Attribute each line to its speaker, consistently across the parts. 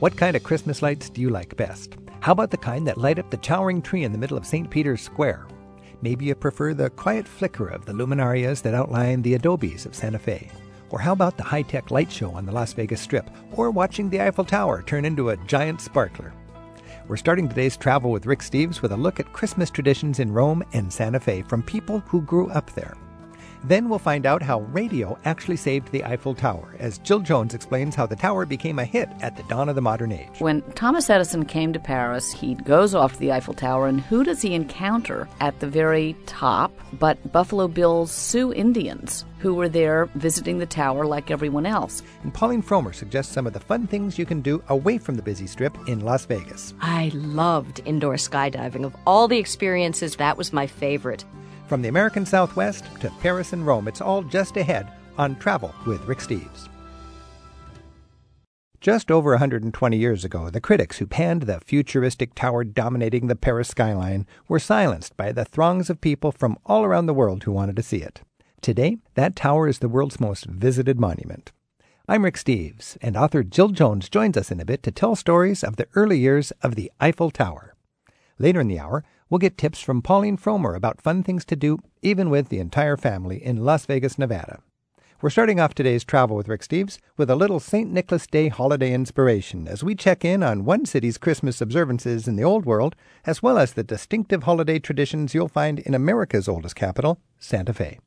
Speaker 1: What kind of Christmas lights do you like best? How about the kind that light up the towering tree in the middle of St. Peter's Square? Maybe you prefer the quiet flicker of the luminarias that outline the adobes of Santa Fe. Or how about the high tech light show on the Las Vegas Strip? Or watching the Eiffel Tower turn into a giant sparkler? We're starting today's travel with Rick Steves with a look at Christmas traditions in Rome and Santa Fe from people who grew up there. Then we'll find out how radio actually saved the Eiffel Tower, as Jill Jones explains how the tower became a hit at the dawn of the modern age.
Speaker 2: When Thomas Edison came to Paris, he goes off to the Eiffel Tower, and who does he encounter at the very top but Buffalo Bill's Sioux Indians, who were there visiting the tower like everyone else?
Speaker 1: And Pauline Frommer suggests some of the fun things you can do away from the busy strip in Las Vegas.
Speaker 3: I loved indoor skydiving. Of all the experiences, that was my favorite.
Speaker 1: From the American Southwest to Paris and Rome, it's all just ahead on Travel with Rick Steves. Just over 120 years ago, the critics who panned the futuristic tower dominating the Paris skyline were silenced by the throngs of people from all around the world who wanted to see it. Today, that tower is the world's most visited monument. I'm Rick Steves, and author Jill Jones joins us in a bit to tell stories of the early years of the Eiffel Tower. Later in the hour, we'll get tips from Pauline Frommer about fun things to do, even with the entire family, in Las Vegas, Nevada. We're starting off today's travel with Rick Steves with a little St. Nicholas Day holiday inspiration as we check in on one city's Christmas observances in the Old World, as well as the distinctive holiday traditions you'll find in America's oldest capital, Santa Fe.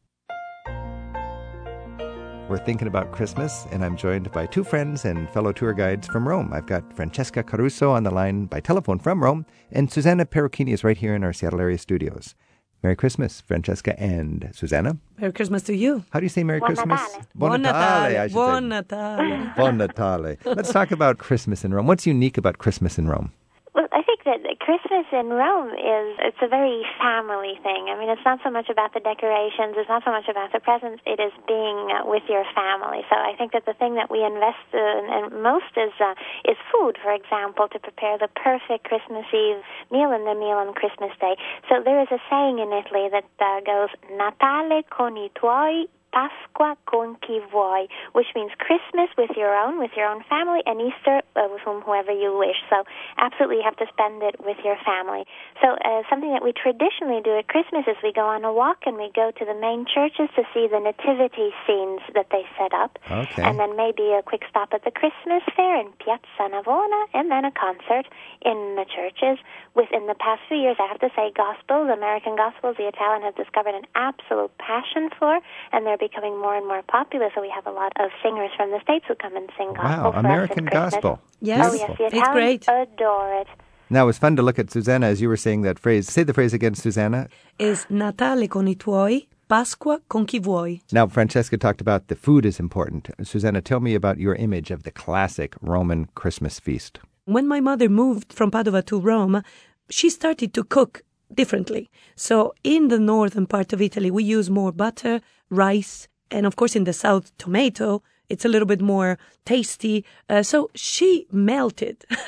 Speaker 1: We're thinking about Christmas, and I'm joined by two friends and fellow tour guides from Rome. I've got Francesca Caruso on the line by telephone from Rome, and Susanna Perucchini is right here in our Seattle area studios. Merry Christmas, Francesca and Susanna.
Speaker 4: Merry Christmas to you.
Speaker 1: How do you say Merry
Speaker 5: Buon
Speaker 1: Christmas?
Speaker 5: Natale.
Speaker 1: Buon Natale, I should
Speaker 4: Buon
Speaker 1: say.
Speaker 4: Natale.
Speaker 1: Buon Natale. Let's talk about Christmas in Rome. What's unique about Christmas in Rome?
Speaker 5: Well, I think that Christmas in Rome is it's a very family thing. I mean, it's not so much about the decorations, it's not so much about the presents. It is being uh, with your family. So I think that the thing that we invest in most is uh, is food. For example, to prepare the perfect Christmas Eve meal and the meal on Christmas Day. So there is a saying in Italy that uh, goes Natale con i tuoi Pasqua con chi vuoi, which means Christmas with your own, with your own family, and Easter uh, with whom, whoever you wish. So, absolutely, you have to spend it with your family. So, uh, something that we traditionally do at Christmas is we go on a walk and we go to the main churches to see the nativity scenes that they set up,
Speaker 1: Okay.
Speaker 5: and then maybe a quick stop at the Christmas fair in Piazza Navona, and then a concert in the churches. Within the past few years, I have to say, gospels, American gospels, the Italian have discovered an absolute passion for, and they're becoming more and more popular. So we have a lot of singers from the states who come and sing gospel
Speaker 1: Wow,
Speaker 5: for us
Speaker 1: American
Speaker 5: at
Speaker 1: gospel.
Speaker 4: Oh, yes.
Speaker 5: Oh yes, the
Speaker 4: It's
Speaker 5: Italians
Speaker 4: great.
Speaker 5: adore it.
Speaker 1: Now, it was fun to look at Susanna as you were saying that phrase. Say the phrase again, Susanna.
Speaker 4: Is Natale con i tuoi, Pasqua con chi vuoi.
Speaker 1: Now, Francesca talked about the food is important. Susanna, tell me about your image of the classic Roman Christmas feast.
Speaker 4: When my mother moved from Padova to Rome, she started to cook differently. So in the northern part of Italy, we use more butter, rice, and of course in the south, tomato. It's a little bit more tasty. Uh, so she melted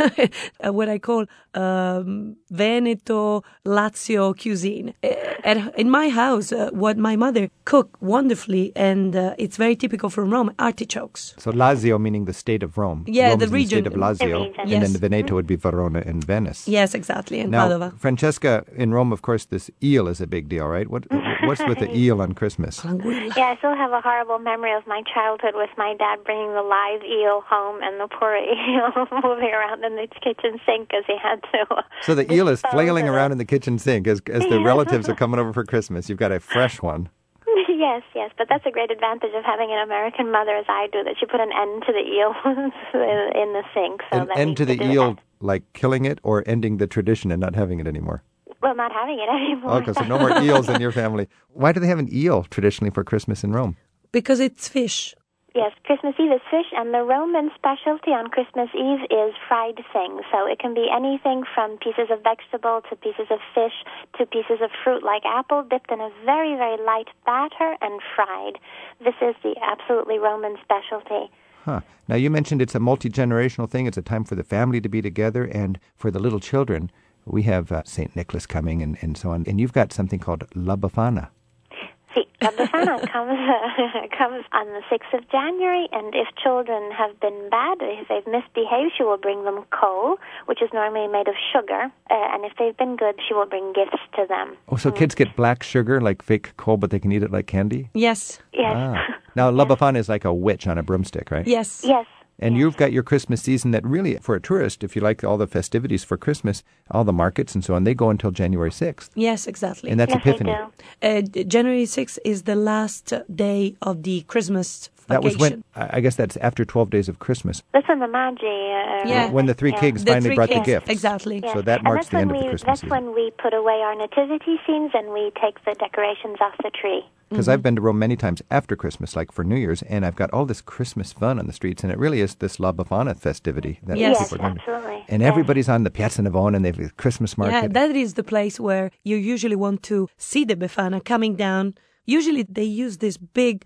Speaker 4: uh, what I call um, Veneto Lazio cuisine. Uh, At, in my house, uh, what my mother cooked wonderfully, and uh, it's very typical from Rome, artichokes.
Speaker 1: So Lazio meaning the state of Rome.
Speaker 4: Yeah,
Speaker 1: Rome
Speaker 4: the
Speaker 1: is in
Speaker 4: region.
Speaker 1: state of Lazio,
Speaker 5: The
Speaker 1: and
Speaker 4: Yes.
Speaker 1: then Veneto would be Verona and Venice.
Speaker 4: Yes, exactly, in
Speaker 1: Now,
Speaker 4: Padova.
Speaker 1: Francesca, in Rome, of course, this eel is a big deal, right? What What's with the eel on Christmas?
Speaker 5: Yeah, I still have a horrible memory of my childhood with my dad bringing the live eel home and the poor eel moving around in the kitchen sink as he had to.
Speaker 1: So the eel is flailing around in the kitchen sink as, as the relatives are coming over for Christmas. You've got a fresh one.
Speaker 5: yes, yes, but that's a great advantage of having an American mother, as I do, that she put an end to the eel in the sink. So
Speaker 1: An
Speaker 5: that
Speaker 1: end to the
Speaker 5: could
Speaker 1: eel,
Speaker 5: that.
Speaker 1: like killing it, or ending the tradition and not having it anymore?
Speaker 5: Well, not having it anymore.
Speaker 1: Okay, so no more eels in your family. Why do they have an eel traditionally for Christmas in Rome?
Speaker 4: Because it's fish.
Speaker 5: Yes, Christmas Eve is fish, and the Roman specialty on Christmas Eve is fried things. So it can be anything from pieces of vegetable to pieces of fish to pieces of fruit like apple, dipped in a very, very light batter and fried. This is the absolutely Roman specialty.
Speaker 1: Huh. Now, you mentioned it's a multi generational thing. It's a time for the family to be together and for the little children. We have uh, St. Nicholas coming and, and so on. And you've got something called La Befana.
Speaker 5: See, La Befana comes uh, comes on the sixth of January, and if children have been bad, if they've misbehaved, she will bring them coal, which is normally made of sugar, uh, and if they've been good, she will bring gifts to them.
Speaker 1: Oh, so kids get black sugar like fake coal, but they can eat it like candy?
Speaker 4: Yes.
Speaker 5: Yes,
Speaker 1: Ah. Now, La Befana is like a witch on a broomstick, right?
Speaker 4: Yes.
Speaker 5: yes.
Speaker 1: And you've got your Christmas season that really, for a tourist, if you like all the festivities for Christmas, all the markets and so on, they go until January 6th.
Speaker 4: Yes, exactly.
Speaker 1: And that's
Speaker 5: yes,
Speaker 1: Epiphany.
Speaker 4: uh, January 6th is the last day of the Christmas
Speaker 1: That was when, I I guess that's after 12 days of Christmas,
Speaker 5: That's when the Magi. Uh,
Speaker 4: Yeah.
Speaker 1: when the three
Speaker 5: yeah.
Speaker 1: kings
Speaker 4: The
Speaker 1: finally
Speaker 4: three
Speaker 1: brought
Speaker 4: kids,
Speaker 1: the gifts.
Speaker 4: Exactly.
Speaker 5: Yeah.
Speaker 1: So that marks
Speaker 5: that's
Speaker 1: the end
Speaker 5: when
Speaker 1: of the
Speaker 5: we,
Speaker 1: Christmas
Speaker 5: That's
Speaker 1: season.
Speaker 5: when we put away our nativity scenes and we take the decorations off the tree.
Speaker 1: Because I've been to Rome many times after Christmas, like for New Year's, and I've got all this Christmas fun on the streets, and it really is this La Befana festivity that
Speaker 4: Yes.
Speaker 5: Yes,
Speaker 1: people are doing.
Speaker 5: absolutely.
Speaker 1: And
Speaker 5: Yes.
Speaker 1: everybody's on the Piazza Navona, and they've a Christmas market.
Speaker 4: Yeah, that is the place where you usually want to see the Befana coming down. Usually they use this big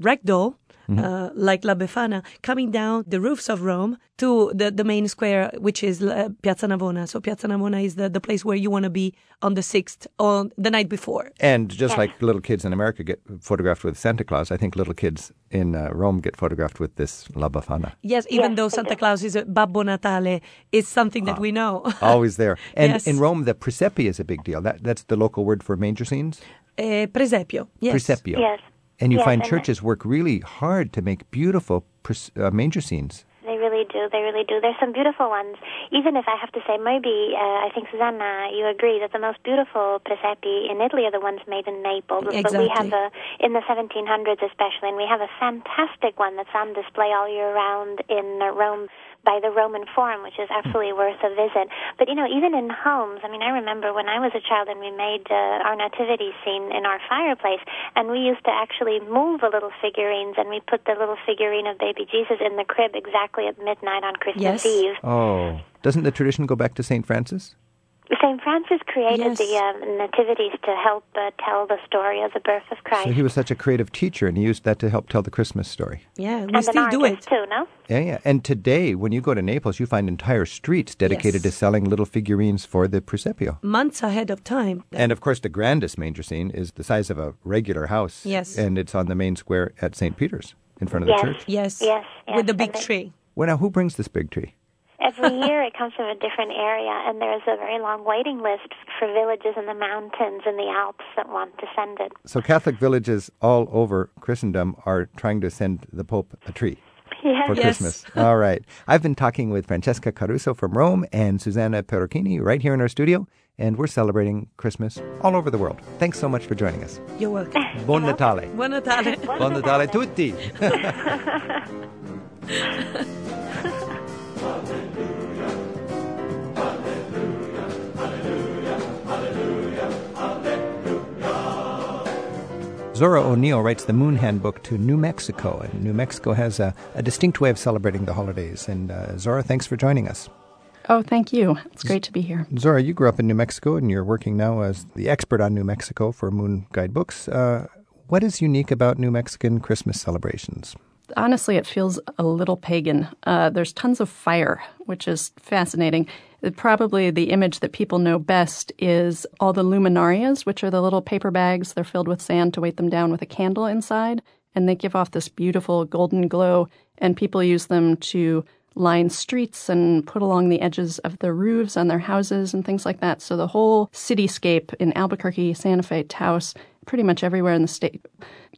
Speaker 4: ragdoll,
Speaker 1: Mm-hmm.
Speaker 4: uh, like La Befana, coming down the roofs of Rome to the, the main square, which is uh, Piazza Navona. So Piazza Navona is the, the place where you want to be on the 6th, on the night before.
Speaker 1: And just like little kids in America get photographed with Santa Claus, I think little kids in uh, Rome get photographed with this La Befana.
Speaker 4: Yes, even
Speaker 5: Yes,
Speaker 4: though Santa. Claus is a Babbo Natale, it's something that we know.
Speaker 1: Always there. And
Speaker 4: Yes.
Speaker 1: in Rome, the presepe is a big deal. That, that's the local word for manger scenes?
Speaker 4: Eh, presepio. Yes.
Speaker 1: Presepio.
Speaker 5: Yes.
Speaker 1: And you
Speaker 5: Yes,
Speaker 1: find
Speaker 5: and
Speaker 1: churches work really hard to make beautiful pres- uh, manger scenes.
Speaker 5: They really do. They really do. There's some beautiful ones. Even if I have to say, maybe uh, I think Susanna, you agree that the most beautiful presepi in Italy are the ones made in Naples. Exactly. But we have a in the 1700s especially, and we have a fantastic one that's on display all year round in uh, Rome by the Roman Forum, which is absolutely worth a visit. But you know, even in homes, I mean, I remember when I was a child and we made uh, our nativity scene in our fireplace, and we used to actually move the little figurines, and we put the little figurine of baby Jesus in the crib exactly at midnight on Christmas
Speaker 4: Yes.
Speaker 5: Eve.
Speaker 1: Oh. Doesn't the tradition go back to St. Francis?
Speaker 5: St. Francis created
Speaker 4: Yes.
Speaker 5: the um, nativities to help uh, tell the story of the birth of Christ.
Speaker 1: So he was such a creative teacher, and he used that to help tell the Christmas story.
Speaker 4: Yeah, we
Speaker 5: and
Speaker 4: still do it.
Speaker 5: too, no?
Speaker 1: Yeah, yeah. And today, when you go to Naples, you find entire streets dedicated to selling little figurines for the Presepio.
Speaker 4: Months ahead of time.
Speaker 1: And of course, the grandest manger scene is the size of a regular house.
Speaker 4: Yes.
Speaker 1: And it's on the main square at St. Peter's in front of
Speaker 5: Yes.
Speaker 1: the church.
Speaker 4: Yes.
Speaker 5: Yes, yes,
Speaker 4: With the big
Speaker 5: they-
Speaker 4: tree.
Speaker 1: Well, now, who brings this big tree?
Speaker 5: Every year it comes from a different area, and there's a very long waiting list for villages in the mountains in the Alps that want to send it.
Speaker 1: So, Catholic villages all over Christendom are trying to send the Pope a tree.
Speaker 5: Yes.
Speaker 1: for
Speaker 4: Yes.
Speaker 1: Christmas. All right. I've been talking with Francesca Caruso from Rome and Susanna Perocchini right here in our studio, and we're celebrating Christmas all over the world. Thanks so much for joining us.
Speaker 4: You're welcome.
Speaker 1: Buon Natale.
Speaker 4: Buon Natale.
Speaker 1: Buon Natale tutti. Zora O'Neill writes the Moon Handbook to New Mexico, and New Mexico has a, a distinct way of celebrating the holidays. And uh, Zora, thanks for joining us.
Speaker 6: Oh, thank you. It's great to be here.
Speaker 1: Zora, you grew up in New Mexico, and you're working now as the expert on New Mexico for Moon Guidebooks. Uh, what is unique about New Mexican Christmas celebrations?
Speaker 6: Honestly, it feels a little pagan. Uh, there's tons of fire, which is fascinating. Uh, Probably the image that people know best is all the luminarias, which are the little paper bags. They're filled with sand to weight them down with a candle inside, and they give off this beautiful golden glow. And people use them to line streets and put along the edges of the roofs on their houses and things like that. So the whole cityscape in Albuquerque, Santa Fe, Taos, pretty much everywhere in the state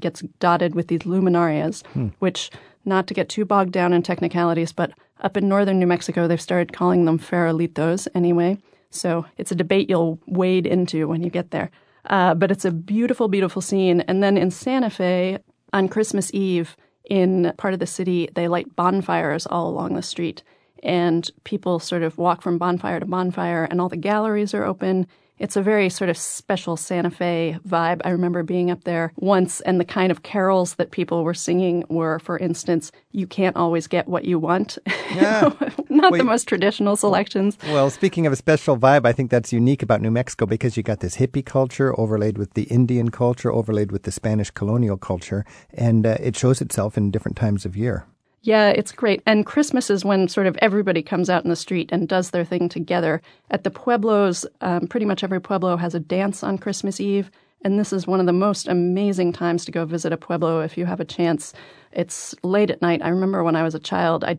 Speaker 6: gets dotted with these luminarias, which, not to get too bogged down in technicalities, but up in northern New Mexico, they've started calling them farolitos anyway. So it's a debate you'll wade into when you get there. Uh, but it's a beautiful, beautiful scene. And then in Santa Fe, on Christmas Eve, in part of the city, they light bonfires all along the street. And people sort of walk from bonfire to bonfire, and all the galleries are open. It's a very sort of special Santa Fe vibe. I remember being up there once, and the kind of carols that people were singing were, for instance, You Can't Always Get What You Want.
Speaker 1: Yeah.
Speaker 6: Not the most traditional selections.
Speaker 1: Well, speaking of a special vibe, I think that's unique about New Mexico because you got this hippie culture overlaid with the Indian culture, overlaid with the Spanish colonial culture, and uh, it shows itself in different times of year.
Speaker 6: Yeah, it's great. And Christmas is when sort of everybody comes out in the street and does their thing together. At the pueblos, um, pretty much every pueblo has a dance on Christmas Eve, And this is one of the most amazing times to go visit a pueblo if you have a chance. It's late at night. I remember when I was a child, I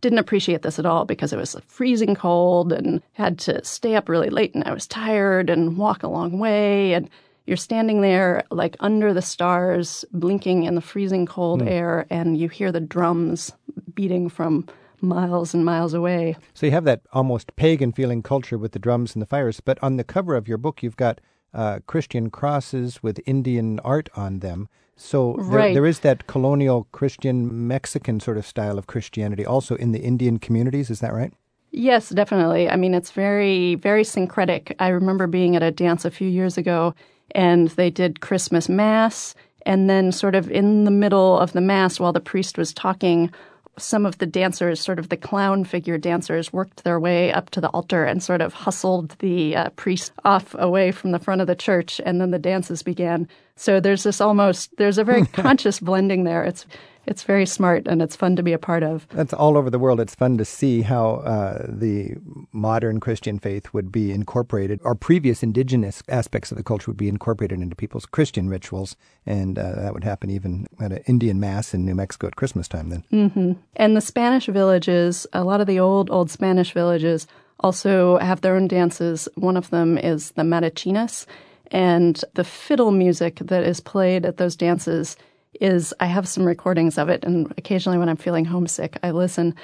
Speaker 6: didn't appreciate this at all because it was freezing cold and had to stay up really late and I was tired and walk a long way and you're standing there like under the stars blinking in the freezing cold mm. air and you hear the drums beating from miles and miles away.
Speaker 1: So you have that almost pagan feeling culture with the drums and the fires, but on the cover of your book you've got uh, Christian crosses with Indian art on them. So there,
Speaker 6: right.
Speaker 1: there is that colonial Christian Mexican sort of style of Christianity also in the Indian communities. Is that right?
Speaker 6: Yes, definitely. I mean, it's very, very syncretic. I remember being at a dance a few years ago and they did Christmas Mass. And then, sort of in the middle of the Mass, while the priest was talking, some of the dancers, sort of the clown figure dancers, worked their way up to the altar and sort of hustled the uh, priest off away from the front of the church, and then the dances began. So there's this almost there's a very conscious blending there. It's it's very smart and it's fun to be a part of.
Speaker 1: That's all over the world. It's fun to see how uh, the modern Christian faith would be incorporated, or previous indigenous aspects of the culture would be incorporated into people's Christian rituals, and uh, that would happen even at an Indian mass in New Mexico at Christmas time. Then,
Speaker 6: mm-hmm. and the Spanish villages, a lot of the old old Spanish villages also have their own dances. One of them is the mariachinas. And the fiddle music that is played at those dances is I have some recordings of it, and occasionally when I'm feeling homesick, I listen.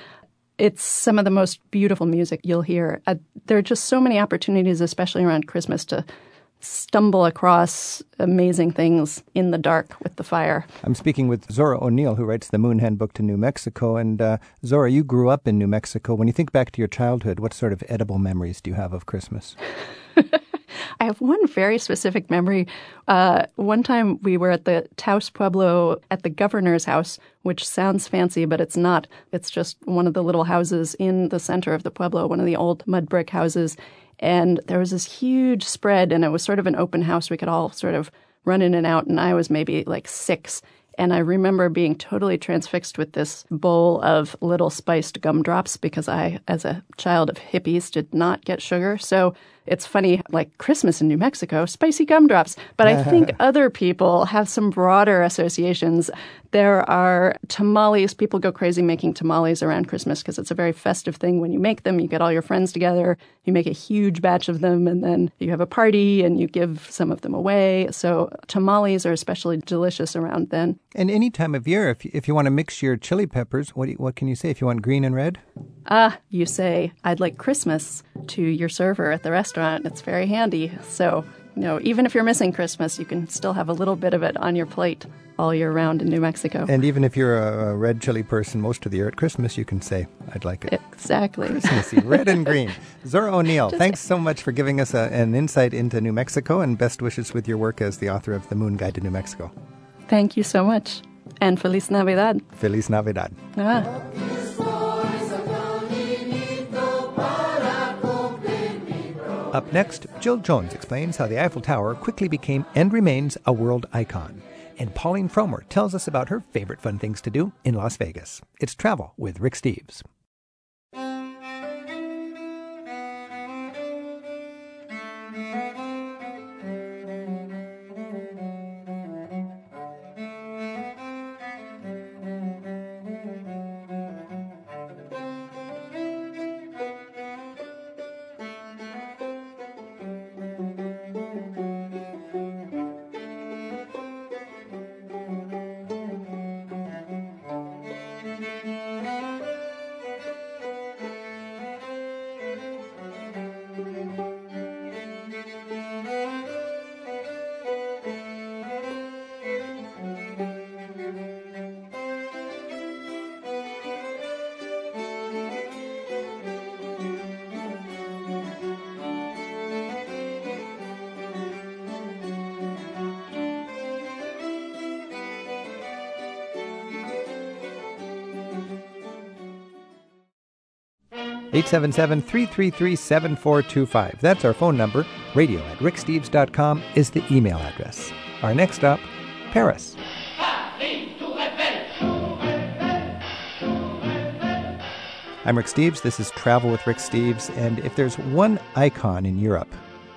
Speaker 6: It's some of the most beautiful music you'll hear. Uh, there are just so many opportunities, especially around Christmas, to stumble across amazing things in the dark with the fire.
Speaker 1: I'm speaking with Zora O'Neill, who writes the Moon Handbook to New Mexico. And uh, Zora, you grew up in New Mexico. When you think back to your childhood, what sort of edible memories do you have of Christmas?
Speaker 6: I have one very specific memory. Uh, one time we were at the Taos Pueblo at the governor's house, which sounds fancy, but it's not. It's just one of the little houses in the center of the Pueblo, one of the old mud brick houses. And there was this huge spread, and it was sort of an open house. We could all sort of run in and out, and I was maybe like six. And I remember being totally transfixed with this bowl of little spiced gumdrops because I, as a child of hippies, did not get sugar. So it's funny, like Christmas in New Mexico, spicy gumdrops. But I think other people have some broader associations. There are tamales. People go crazy making tamales around Christmas because it's a very festive thing. When you make them, you get all your friends together, you make a huge batch of them, and then you have a party and you give some of them away. So tamales are especially delicious around then.
Speaker 1: And any time of year, if you, if you want to mix your chili peppers, what, you, what can you say? If you want green and red?
Speaker 6: Ah, you say, I'd like Christmas to your server at the restaurant. It's very handy. So, you know, even if you're missing Christmas, you can still have a little bit of it on your plate all year round in New Mexico.
Speaker 1: And even if you're a, a red chili person most of the year at Christmas, you can say, I'd like it.
Speaker 6: Exactly.
Speaker 1: Christmassy, red and green. Zora O'Neill, thanks so much for giving us a, an insight into New Mexico and best wishes with your work as the author of The Moon Guide to New Mexico.
Speaker 6: Thank you so much. And Feliz Navidad.
Speaker 1: Feliz Navidad.
Speaker 6: Ah.
Speaker 1: Up next, Jill Jones explains how the Eiffel Tower quickly became and remains a world icon. And Pauline Frommer tells us about her favorite fun things to do in Las Vegas. It's travel with Rick Steves. 877 333 7425. That's our phone number. Radio at ricksteves.com is the email address. Our next stop, Paris. I'm Rick Steves. This is Travel with Rick Steves. And if there's one icon in Europe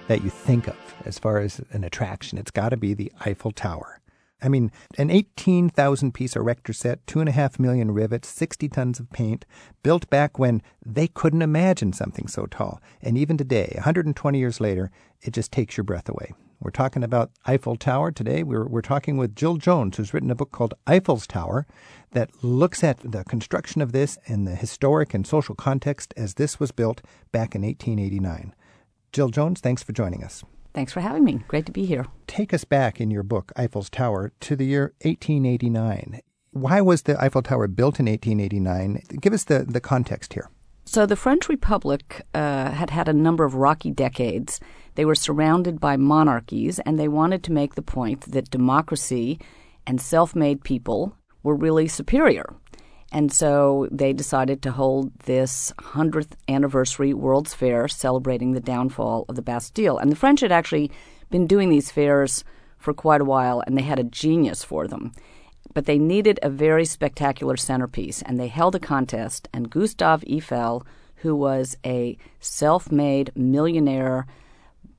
Speaker 1: that you think of as far as an attraction, it's got to be the Eiffel Tower. I mean, an 18,000 piece erector set, two and a half million rivets, 60 tons of paint, built back when they couldn't imagine something so tall. And even today, 120 years later, it just takes your breath away. We're talking about Eiffel Tower today. We're, we're talking with Jill Jones, who's written a book called Eiffel's Tower that looks at the construction of this in the historic and social context as this was built back in 1889. Jill Jones, thanks for joining us.
Speaker 2: Thanks for having me. Great to be here.
Speaker 1: Take us back in your book, Eiffel's Tower, to the year 1889. Why was the Eiffel Tower built in 1889? Give us the, the context here.
Speaker 2: So, the French Republic uh, had had a number of rocky decades. They were surrounded by monarchies, and they wanted to make the point that democracy and self made people were really superior. And so they decided to hold this 100th anniversary World's Fair celebrating the downfall of the Bastille. And the French had actually been doing these fairs for quite a while, and they had a genius for them. But they needed a very spectacular centerpiece, and they held a contest, and Gustave Eiffel, who was a self made millionaire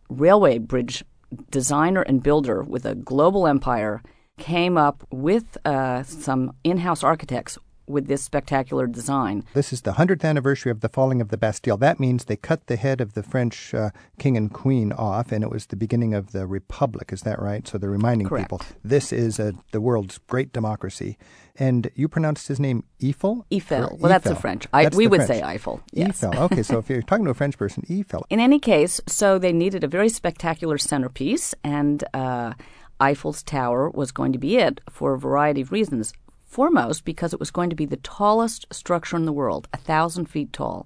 Speaker 2: railway bridge designer and builder with a global empire, came up with uh, some in house architects with this spectacular design.
Speaker 1: This is the 100th anniversary of the falling of the Bastille. That means they cut the head of the French uh, king and queen off, and it was the beginning of the Republic. Is that right? So they're reminding
Speaker 2: Correct.
Speaker 1: people this is a, the world's great democracy. And you pronounced his name Eiffel?
Speaker 2: Eiffel. Well, that's
Speaker 1: Eiffel.
Speaker 2: French. I,
Speaker 1: That's
Speaker 2: we would
Speaker 1: French.
Speaker 2: say Eiffel. Yes.
Speaker 1: Eiffel. Okay, so if you're talking to a French person, Eiffel.
Speaker 2: In any case, so they needed a very spectacular centerpiece, and uh, Eiffel's Tower was going to be it for a variety of reasons. Foremost, because it was going to be the tallest structure in the world, a thousand feet tall.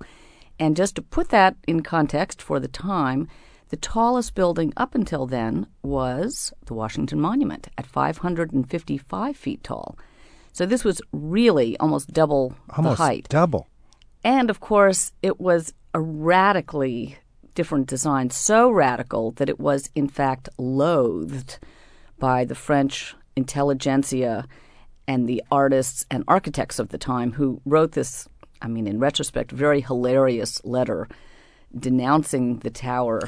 Speaker 2: And just to put that in context for the time, the tallest building up until then was the Washington Monument at 555 feet tall. So this was really almost double
Speaker 1: Almost
Speaker 2: the height.
Speaker 1: double.
Speaker 2: And of course, it was a radically different design, so radical that it was, in fact, loathed by the French intelligentsia and the artists and architects of the time who wrote this, I mean, in retrospect, very hilarious letter denouncing the tower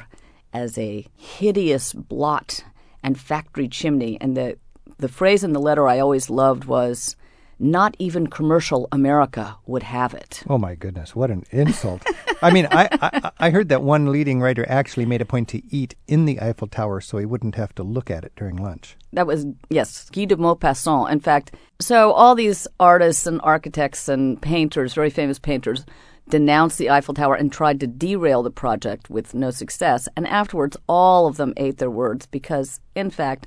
Speaker 2: as a hideous blot and factory chimney. And the, the phrase in the letter I always loved was, not even commercial America would have it.
Speaker 1: Oh my goodness, what an insult! I mean, I, I I heard that one leading writer actually made a point to eat in the Eiffel Tower so he wouldn't have to look at it during lunch.
Speaker 2: That was, yes, Guy de Maupassant. In fact, so all these artists and architects and painters, very famous painters, denounced the Eiffel Tower and tried to derail the project with no success. And afterwards, all of them ate their words because, in fact,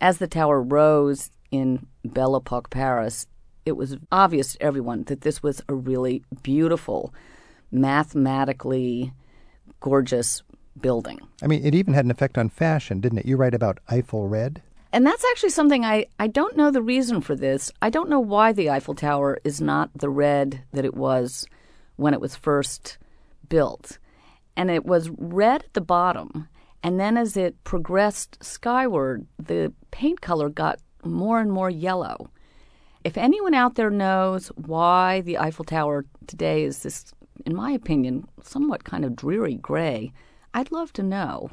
Speaker 2: as the tower rose in Belle Epoque Paris, it was obvious to everyone that this was a really beautiful, mathematically gorgeous building.
Speaker 1: I mean, it even had an effect on fashion, didn't it? You write about Eiffel Red.
Speaker 2: And that's actually something I, I don't know the reason for this. I don't know why the Eiffel Tower is not the red that it was when it was first built. And it was red at the bottom. And then as it progressed skyward, the paint color got more and more yellow. If anyone out there knows why the Eiffel Tower today is this, in my opinion, somewhat kind of dreary gray, I'd love to know.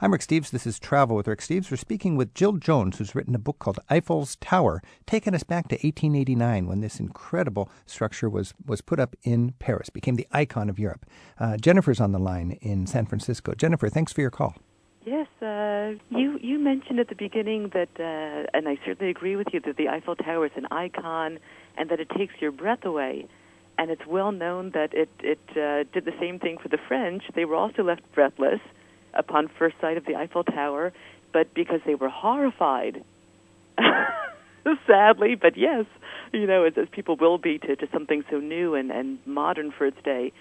Speaker 1: I'm Rick Steves. This is Travel with Rick Steves. We're speaking with Jill Jones, who's written a book called Eiffel's Tower, taking us back to 1889 when this incredible structure was, was put up in Paris, became the icon of Europe. Uh, Jennifer's on the line in San Francisco. Jennifer, thanks for your call.
Speaker 7: Yes, uh, you you mentioned at the beginning that, uh, and I certainly agree with you that the Eiffel Tower is an icon, and that it takes your breath away. And it's well known that it it uh, did the same thing for the French. They were also left breathless upon first sight of the Eiffel Tower, but because they were horrified. Sadly, but yes, you know, as, as people will be to, to something so new and, and modern for its day.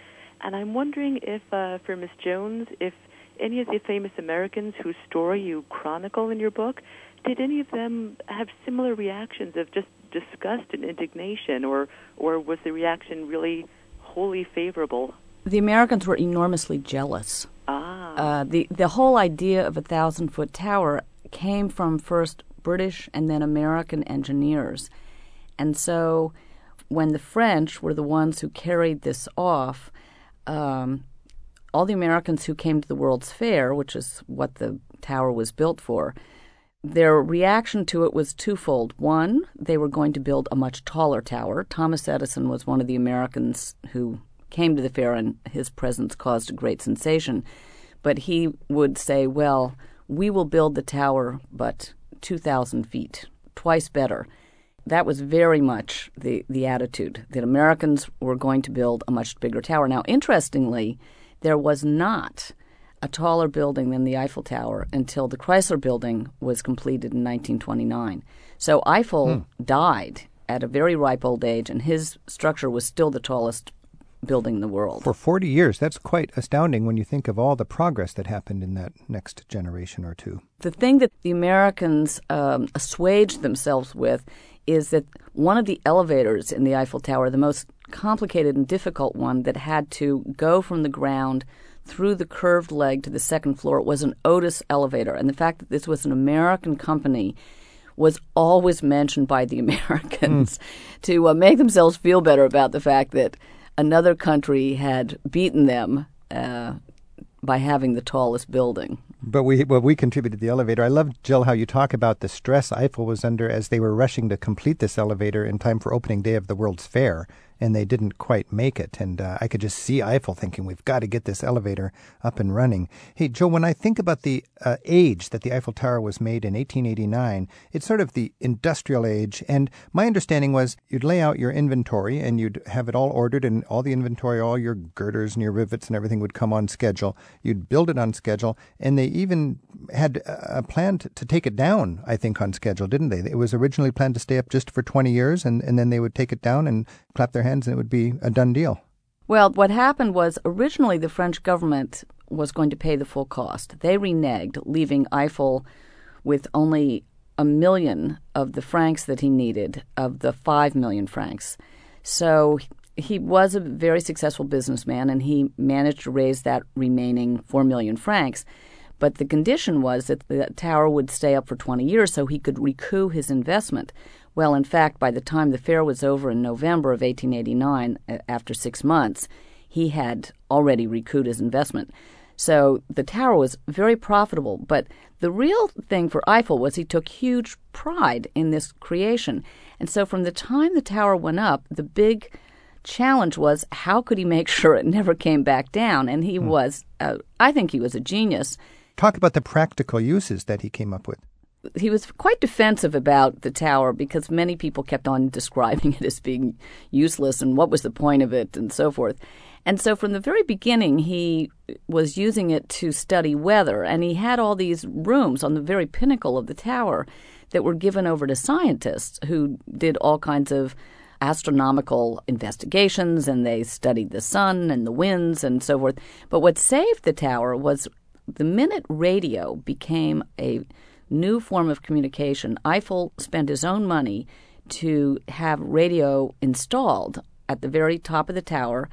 Speaker 7: And I'm wondering if, uh, for Miss Jones, if any of the famous Americans whose story you chronicle in your book, did any of them have similar reactions of just disgust and indignation, or or was the reaction really wholly favorable?
Speaker 2: The Americans were enormously jealous.
Speaker 7: Ah,
Speaker 2: Uh, the the whole idea of a thousand foot tower came from first British and then American engineers, and so when the French were the ones who carried this off, um, all the Americans who came to the World's Fair, which is what the tower was built for, their reaction to it was twofold. One, they were going to build a much taller tower. Thomas Edison was one of the Americans who came to the fair, and his presence caused a great sensation. But he would say, Well, we will build the tower, but 2,000 feet, twice better. That was very much the, the attitude that Americans were going to build a much bigger tower. Now, interestingly, there was not a taller building than the Eiffel Tower until the Chrysler building was completed in 1929. So Eiffel hmm. died at a very ripe old age, and his structure was still the tallest building in the world.
Speaker 1: For 40 years, that's quite astounding when you think of all the progress that happened in that next generation or two.
Speaker 2: The thing that the Americans um, assuaged themselves with is that one of the elevators in the Eiffel Tower, the most complicated and difficult one that had to go from the ground through the curved leg to the second floor, was an Otis elevator. And the fact that this was an American company was always mentioned by the Americans mm. to uh, make themselves feel better about the fact that another country had beaten them uh, by having the tallest building.
Speaker 1: But we well we contributed the elevator. I love Jill how you talk about the stress Eiffel was under as they were rushing to complete this elevator in time for opening day of the World's Fair and they didn't quite make it. And uh, I could just see Eiffel thinking, we've got to get this elevator up and running. Hey, Joe, when I think about the uh, age that the Eiffel Tower was made in 1889, it's sort of the industrial age. And my understanding was you'd lay out your inventory and you'd have it all ordered, and all the inventory, all your girders and your rivets and everything would come on schedule. You'd build it on schedule, and they even had a plan to, take it down, I think, on schedule, didn't they? It was originally planned to stay up just for 20 years, and, and then they would take it down and clap their hands and it would be a done deal.
Speaker 2: Well, what happened was originally the French government was going to pay the full cost. They reneged, leaving Eiffel with only a million of the francs that he needed of the five million francs. So he was a very successful businessman and he managed to raise that remaining four million francs. But the condition was that the tower would stay up for 20 years so he could recoup his investment. Well, in fact, by the time the fair was over in November of 1889, after six months, he had already recouped his investment. So the tower was very profitable. But the real thing for Eiffel was he took huge pride in this creation. And so from the time the tower went up, the big challenge was how could he make sure it never came back down? And he hmm. was, uh, I think he was a genius.
Speaker 1: Talk about the practical uses that he came up with
Speaker 2: he was quite defensive about the tower because many people kept on describing it as being useless and what was the point of it and so forth. And so from the very beginning, he was using it to study weather, and he had all these rooms on the very pinnacle of the tower that were given over to scientists who did all kinds of astronomical investigations and they studied the sun and the winds and so forth. But what saved the tower was the minute radio became a new form of communication. Eiffel spent his own money to have radio installed at the very top of the tower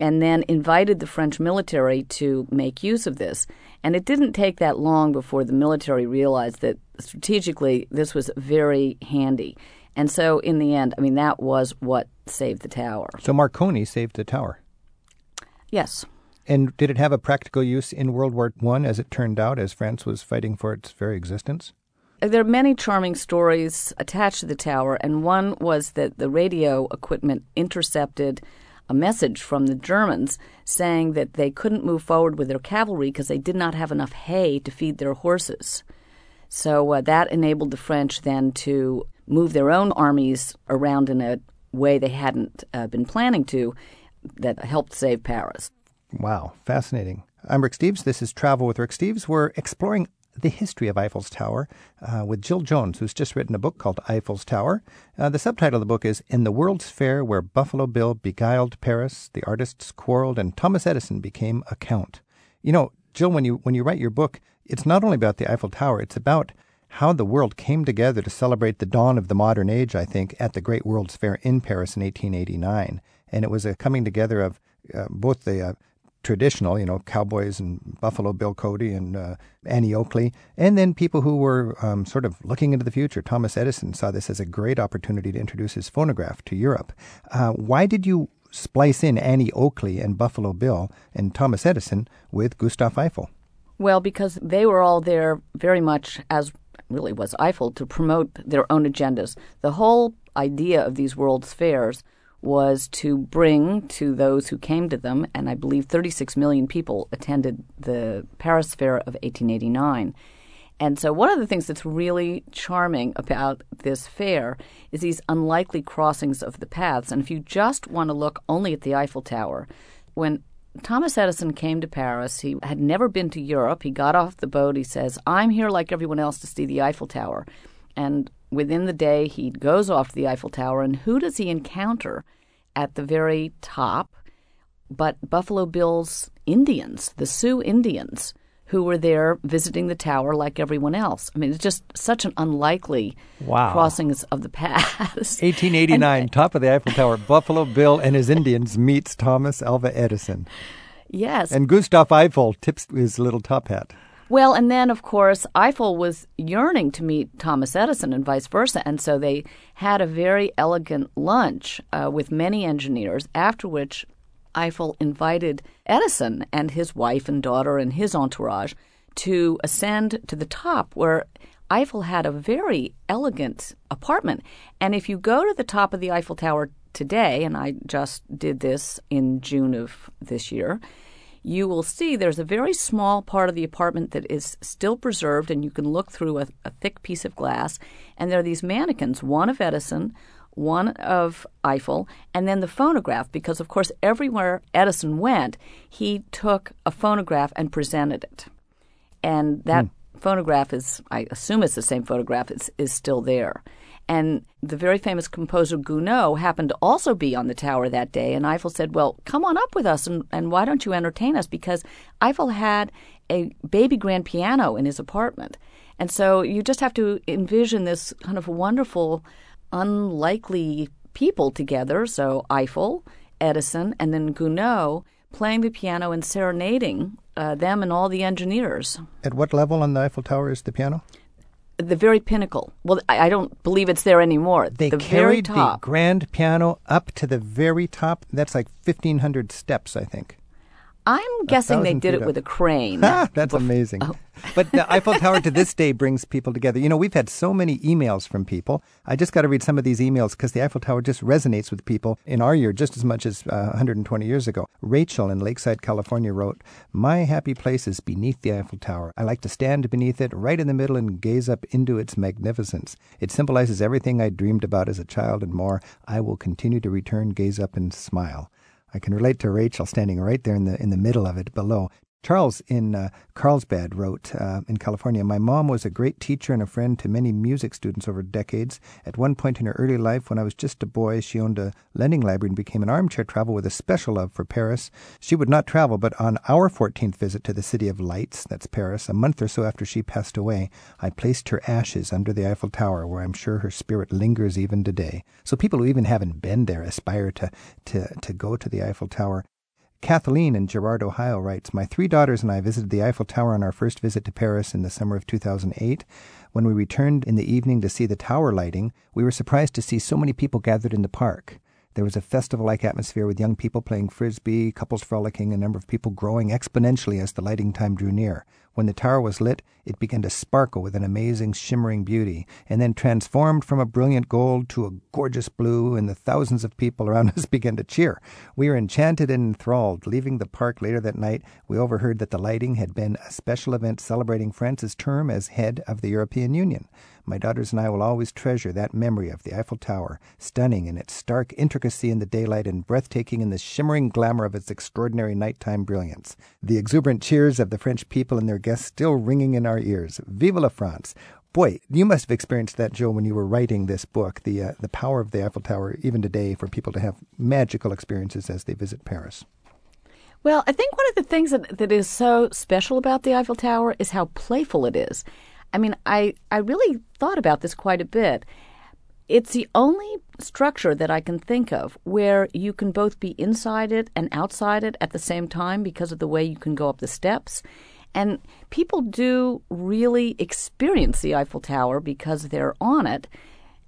Speaker 2: and then invited the French military to make use of this. And it didn't take that long before the military realized that strategically this was very handy. And so, in the end, I mean, that was what saved the tower.
Speaker 1: So, Marconi saved the tower?
Speaker 2: Yes.
Speaker 1: And did it have a practical use in World War I, as it turned out, as France was fighting for its very existence?
Speaker 2: There are many charming stories attached to the tower, and one was that the radio equipment intercepted a message from the Germans saying that they couldn't move forward with their cavalry because they did not have enough hay to feed their horses. So uh, that enabled the French then to move their own armies around in a way they hadn't uh, been planning to that helped save Paris.
Speaker 1: Wow, fascinating. I'm Rick Steves. This is Travel with Rick Steves. We're exploring the history of Eiffel's Tower uh, with Jill Jones, who's just written a book called Eiffel's Tower. Uh, the subtitle of the book is In the World's Fair Where Buffalo Bill Beguiled Paris, the Artists Quarreled, and Thomas Edison Became a Count. You know, Jill, when you, when you write your book, it's not only about the Eiffel Tower, it's about how the world came together to celebrate the dawn of the modern age, I think, at the Great World's Fair in Paris in 1889. And it was a coming together of uh, both the uh, traditional, you know, cowboys and Buffalo Bill Cody and uh, Annie Oakley, and then people who were um, sort of looking into the future. Thomas Edison saw this as a great opportunity to introduce his phonograph to Europe. Uh, why did you splice in Annie Oakley and Buffalo Bill and Thomas Edison with Gustav Eiffel?
Speaker 2: Well, because they were all there very much as really was Eiffel to promote their own agendas. The whole idea of these World's Fairs was to bring to those who came to them, and I believe 36 million people attended the Paris Fair of 1889. And so, one of the things that's really charming about this fair is these unlikely crossings of the paths. And if you just want to look only at the Eiffel Tower, when Thomas Edison came to Paris, he had never been to Europe. He got off the boat. He says, I'm here like everyone else to see the Eiffel Tower. And within the day, he goes off to the Eiffel Tower. And who does he encounter at the very top but Buffalo Bill's Indians, the Sioux Indians? who were there visiting the tower like everyone else. I mean, it's just such an unlikely
Speaker 1: wow.
Speaker 2: crossings of the paths.
Speaker 1: 1889, and, top of the Eiffel Tower, Buffalo Bill and his Indians meets Thomas Alva Edison.
Speaker 2: Yes.
Speaker 1: And Gustav Eiffel tips his little top hat.
Speaker 2: Well, and then, of course, Eiffel was yearning to meet Thomas Edison and vice versa. And so they had a very elegant lunch uh, with many engineers, after which Eiffel invited Edison and his wife and daughter and his entourage to ascend to the top where Eiffel had a very elegant apartment. And if you go to the top of the Eiffel Tower today, and I just did this in June of this year, you will see there's a very small part of the apartment that is still preserved, and you can look through a, a thick piece of glass. And there are these mannequins, one of Edison, one of Eiffel, and then the phonograph, because of course, everywhere Edison went, he took a phonograph and presented it. And that mm. phonograph is, I assume it's the same phonograph, is, is still there. And the very famous composer Gounod happened to also be on the tower that day. And Eiffel said, Well, come on up with us and, and why don't you entertain us? Because Eiffel had a baby grand piano in his apartment. And so you just have to envision this kind of wonderful unlikely people together. So Eiffel, Edison, and then Gounod playing the piano and serenading uh, them and all the engineers.
Speaker 1: At what level on the Eiffel Tower is the piano?
Speaker 2: The very pinnacle. Well, I, I don't believe it's there anymore.
Speaker 1: They
Speaker 2: the
Speaker 1: carried
Speaker 2: the
Speaker 1: grand piano up to the very top. That's like 1,500 steps, I think.
Speaker 2: I'm guessing they did it
Speaker 1: up.
Speaker 2: with a crane.
Speaker 1: That's amazing. Oh. but the Eiffel Tower to this day brings people together. You know, we've had so many emails from people. I just got to read some of these emails because the Eiffel Tower just resonates with people in our year just as much as uh, 120 years ago. Rachel in Lakeside, California wrote, My happy place is beneath the Eiffel Tower. I like to stand beneath it, right in the middle, and gaze up into its magnificence. It symbolizes everything I dreamed about as a child and more. I will continue to return, gaze up, and smile. I can relate to Rachel standing right there in the in the middle of it below. Charles in uh, Carlsbad wrote uh, in California, My mom was a great teacher and a friend to many music students over decades. At one point in her early life, when I was just a boy, she owned a lending library and became an armchair traveler with a special love for Paris. She would not travel, but on our 14th visit to the City of Lights, that's Paris, a month or so after she passed away, I placed her ashes under the Eiffel Tower, where I'm sure her spirit lingers even today. So people who even haven't been there aspire to, to, to go to the Eiffel Tower. Kathleen in Girard, Ohio writes My three daughters and I visited the Eiffel Tower on our first visit to Paris in the summer of 2008. When we returned in the evening to see the tower lighting, we were surprised to see so many people gathered in the park. There was a festival like atmosphere with young people playing frisbee, couples frolicking, a number of people growing exponentially as the lighting time drew near. When the tower was lit, it began to sparkle with an amazing shimmering beauty, and then transformed from a brilliant gold to a gorgeous blue, and the thousands of people around us began to cheer. We were enchanted and enthralled. Leaving the park later that night, we overheard that the lighting had been a special event celebrating France's term as head of the European Union. My daughters and I will always treasure that memory of the Eiffel Tower, stunning in its stark intricacy in the daylight and breathtaking in the shimmering glamour of its extraordinary nighttime brilliance. The exuberant cheers of the French people and their guests still ringing in our ears. Vive la France! Boy, you must have experienced that, Joe, when you were writing this book. The uh, the power of the Eiffel Tower, even today, for people to have magical experiences as they visit Paris.
Speaker 2: Well, I think one of the things that, that is so special about the Eiffel Tower is how playful it is. I mean, I, I really thought about this quite a bit. It's the only structure that I can think of where you can both be inside it and outside it at the same time because of the way you can go up the steps. And people do really experience the Eiffel Tower because they're on it.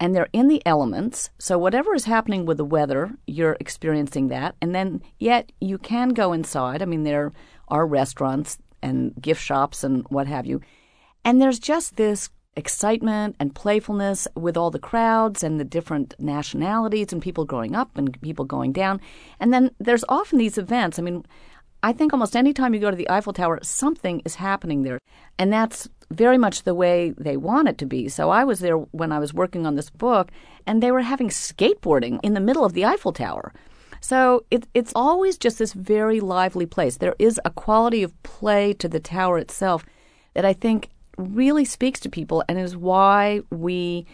Speaker 2: and they're in the elements. So whatever is happening with the weather, you're experiencing that. And then yet you can go inside. I mean, there are restaurants and gift shops and what have you. And there's just this excitement and playfulness with all the crowds and the different nationalities and people growing up and people going down. And then there's often these events. I mean, I think almost any time you go to the Eiffel Tower, something is happening there. And that's very much the way they want it to be. So I was there when I was working on this book, and they were having skateboarding in the middle of the Eiffel Tower. So it, it's always just this very lively place. There is a quality of play to the tower itself that I think really speaks to people and is why we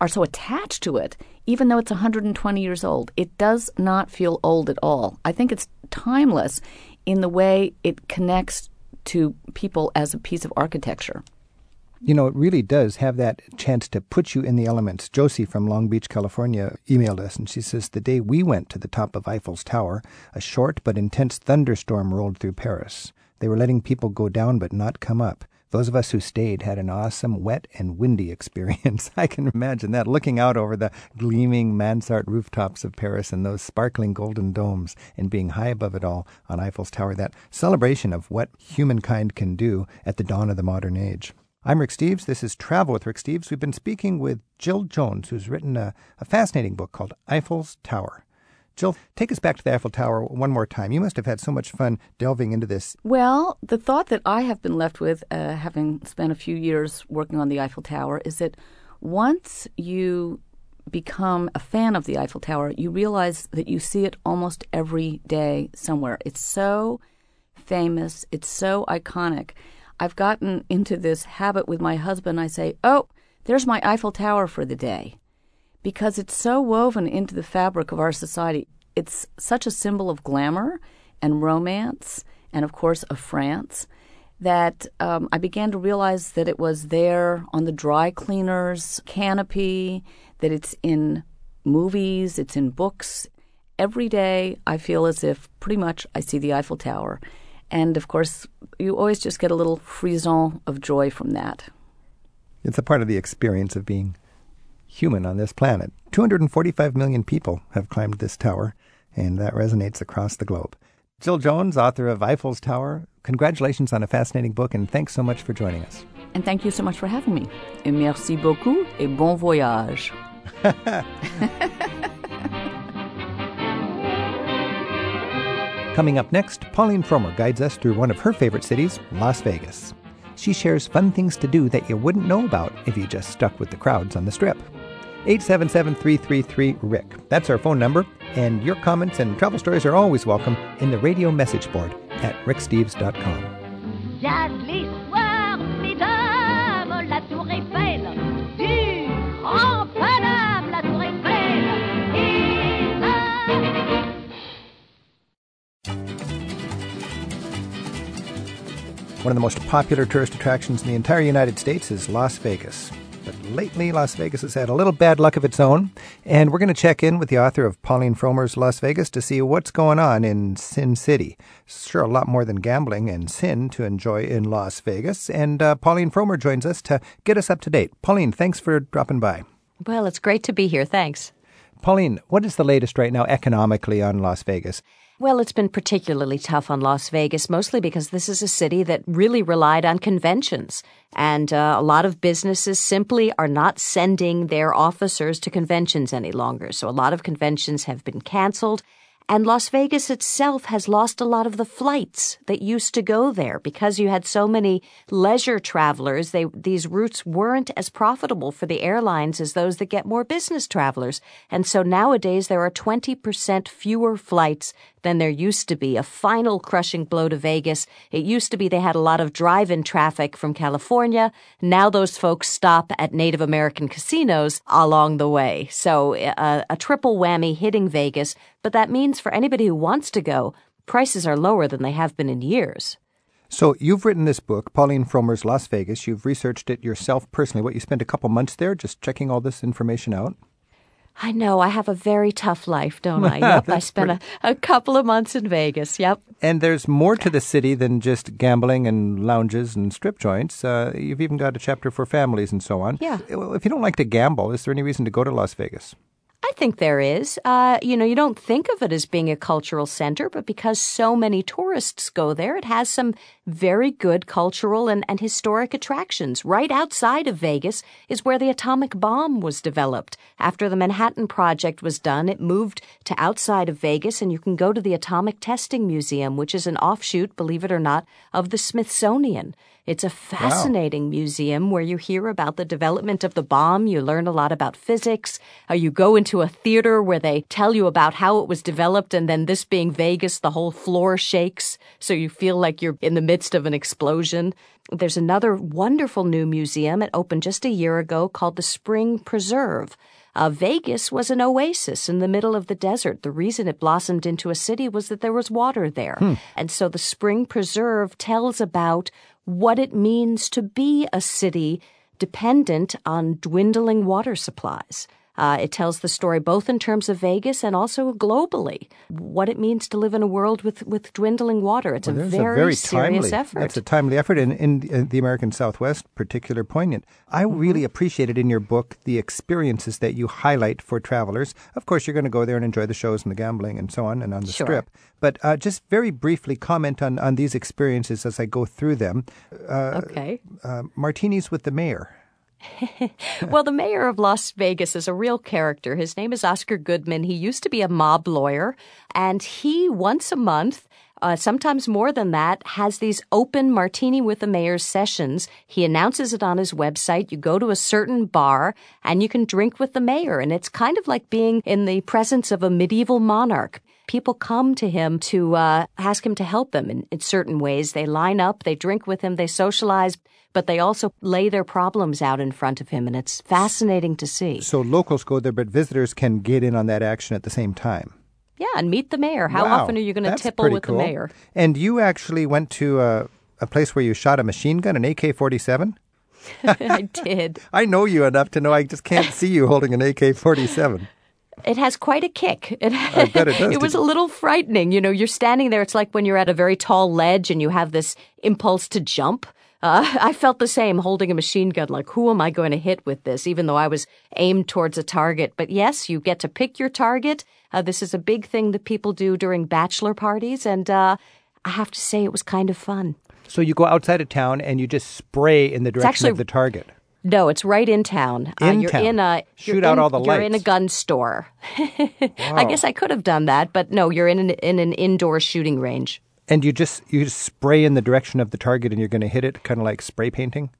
Speaker 2: are so attached to it, even though it's 120 years old. It does not feel old at all. I think it's timeless in the way it connects to people as a piece of architecture.
Speaker 1: You know, it really does have that chance to put you in the elements. Josie from Long Beach, California emailed us and she says the day we went to the top of Eiffel's Tower, a short but intense thunderstorm rolled through Paris. They were letting people go down but not come up. Those of us who stayed had an awesome wet and windy experience. I can imagine that, looking out over the gleaming mansard rooftops of Paris and those sparkling golden domes, and being high above it all on Eiffel's Tower, that celebration of what humankind can do at the dawn of the modern age. I'm Rick Steves. This is Travel with Rick Steves. We've been speaking with Jill Jones, who's written a, a fascinating book called Eiffel's Tower. Jill, take us back to the Eiffel Tower one more time. You must have had so much fun delving into this.
Speaker 2: Well, the thought that I have been left with, uh, having spent a few years working on the Eiffel Tower, is that once you become a fan of the Eiffel Tower, you realize that you see it almost every day somewhere. It's so famous, it's so iconic. I've gotten into this habit with my husband. I say, Oh, there's my Eiffel Tower for the day because it's so woven into the fabric of our society. It's such a symbol of glamour and romance, and of course, of France, that um, I began to realize that it was there on the dry cleaner's canopy, that it's in movies, it's in books. Every day, I feel as if pretty much I see the Eiffel Tower. And of course, you always just get a little frisson of joy from that.
Speaker 1: It's a part of the experience of being human on this planet. 245 million people have climbed this tower, and that resonates across the globe. Jill Jones, author of Eiffel's Tower, congratulations on a fascinating book, and thanks so much for joining us.
Speaker 2: And thank you so much for having me. Et merci beaucoup et bon voyage.
Speaker 1: Coming up next, Pauline Frommer guides us through one of her favorite cities, Las Vegas. She shares fun things to do that you wouldn't know about if you just stuck with the crowds on the strip. 877 333 Rick. That's our phone number, and your comments and travel stories are always welcome in the radio message board at ricksteves.com. One of the most popular tourist attractions in the entire United States is Las Vegas. Lately, Las Vegas has had a little bad luck of its own, and we're going to check in with the author of Pauline Frommer's Las Vegas to see what's going on in Sin City. Sure, a lot more than gambling and sin to enjoy in Las Vegas, and uh, Pauline Fromer joins us to get us up to date. Pauline, thanks for dropping by.
Speaker 3: Well, it's great to be here. Thanks.
Speaker 1: Pauline, what is the latest right now economically on Las Vegas?
Speaker 3: Well, it's been particularly tough on Las Vegas, mostly because this is a city that really relied on conventions. And uh, a lot of businesses simply are not sending their officers to conventions any longer. So a lot of conventions have been canceled. And Las Vegas itself has lost a lot of the flights that used to go there because you had so many leisure travelers. They, these routes weren't as profitable for the airlines as those that get more business travelers. And so nowadays there are 20% fewer flights than there used to be. A final crushing blow to Vegas. It used to be they had a lot of drive-in traffic from California. Now those folks stop at Native American casinos along the way. So uh, a triple whammy hitting Vegas. But that means for anybody who wants to go, prices are lower than they have been in years.
Speaker 1: So you've written this book, Pauline Frommer's Las Vegas. You've researched it yourself personally. What you spent a couple months there just checking all this information out?
Speaker 3: I know. I have a very tough life, don't I? Yep. I spent a, a couple of months in Vegas. Yep.
Speaker 1: And there's more to the city than just gambling and lounges and strip joints. Uh, you've even got a chapter for families and so on.
Speaker 3: Yeah.
Speaker 1: If you don't like to gamble, is there any reason to go to Las Vegas?
Speaker 3: I think there is. Uh, you know, you don't think of it as being a cultural center, but because so many tourists go there, it has some very good cultural and, and historic attractions. Right outside of Vegas is where the atomic bomb was developed. After the Manhattan Project was done, it moved to outside of Vegas, and you can go to the Atomic Testing Museum, which is an offshoot, believe it or not, of the Smithsonian. It's a fascinating wow. museum where you hear about the development of the bomb. You learn a lot about physics. Uh, you go into a theater where they tell you about how it was developed. And then this being Vegas, the whole floor shakes. So you feel like you're in the midst of an explosion. There's another wonderful new museum. It opened just a year ago called the Spring Preserve. Uh, Vegas was an oasis in the middle of the desert. The reason it blossomed into a city was that there was water there. Hmm. And so the Spring Preserve tells about what it means to be a city dependent on dwindling water supplies. Uh, it tells the story both in terms of Vegas and also globally, what it means to live in a world with, with dwindling water. It's well, a, very a, very serious
Speaker 1: timely,
Speaker 3: effort.
Speaker 1: It's a timely effort, and in, in, the American Southwest, particular poignant. I mm-hmm. really appreciated in your book the experiences that you highlight for travelers. Of course, you're going to go there and enjoy the shows and the gambling and so on, and on the
Speaker 3: sure.
Speaker 1: strip. But uh, just very briefly comment on, on these experiences as I go through them.
Speaker 3: Uh, okay.
Speaker 1: Uh, martinis with the mayor.
Speaker 3: well, the mayor of Las Vegas is a real character. His name is Oscar Goodman. He used to be a mob lawyer, and he once a month uh, sometimes more than that, has these open martini with the mayor's sessions. He announces it on his website. You go to a certain bar and you can drink with the mayor. And it's kind of like being in the presence of a medieval monarch. People come to him to uh, ask him to help them in, in certain ways. They line up, they drink with him, they socialize but they also lay their problems out in front of him, and it's fascinating to see.
Speaker 1: So locals go there, but visitors can get in on that action at the same time.
Speaker 3: Yeah, and meet the mayor. How
Speaker 1: wow,
Speaker 3: often are you going to tipple with
Speaker 1: cool.
Speaker 3: the mayor?
Speaker 1: And you actually went to a, a place where you shot a machine gun, an AK 47?
Speaker 3: I did.
Speaker 1: I know you enough to know I just can't see you holding an AK 47.
Speaker 3: It has quite a kick.
Speaker 1: It, I bet it does.
Speaker 3: it was a little frightening. You know, you're standing there. It's like when you're at a very tall ledge and you have this impulse to jump. Uh, I felt the same holding a machine gun, like, who am I going to hit with this, even though I was aimed towards a target. But yes, you get to pick your target. Uh, this is a big thing that people do during bachelor parties, and uh, I have to say it was kind of fun.
Speaker 1: So you go outside of town and you just spray in the direction
Speaker 3: actually,
Speaker 1: of the target.
Speaker 3: No, it's right in town.
Speaker 1: Uh, in
Speaker 3: you're
Speaker 1: town.
Speaker 3: in a
Speaker 1: shoot out all the
Speaker 3: You're
Speaker 1: lights.
Speaker 3: in a gun store.
Speaker 1: wow.
Speaker 3: I guess I could have done that, but no, you're in an, in an indoor shooting range.
Speaker 1: And you just you just spray in the direction of the target, and you're going to hit it, kind of like spray painting.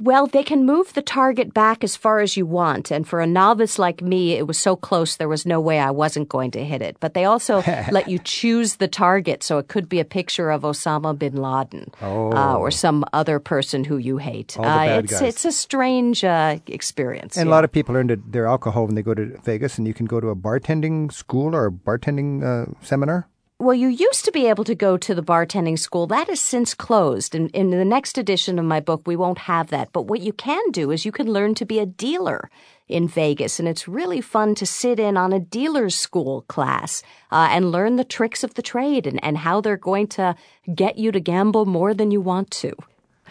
Speaker 3: Well, they can move the target back as far as you want, and for a novice like me, it was so close there was no way I wasn't going to hit it. But they also let you choose the target, so it could be a picture of Osama bin Laden
Speaker 1: oh.
Speaker 3: uh, or some other person who you hate.
Speaker 1: All the bad
Speaker 3: uh, it's
Speaker 1: guys.
Speaker 3: it's a strange uh, experience.
Speaker 1: And
Speaker 3: yeah.
Speaker 1: a lot of people earn their alcohol when they go to Vegas, and you can go to a bartending school or a bartending uh, seminar.
Speaker 3: Well, you used to be able to go to the bartending school. That has since closed. And in the next edition of my book, we won't have that. But what you can do is you can learn to be a dealer in Vegas. And it's really fun to sit in on a dealer's school class uh, and learn the tricks of the trade and, and how they're going to get you to gamble more than you want to.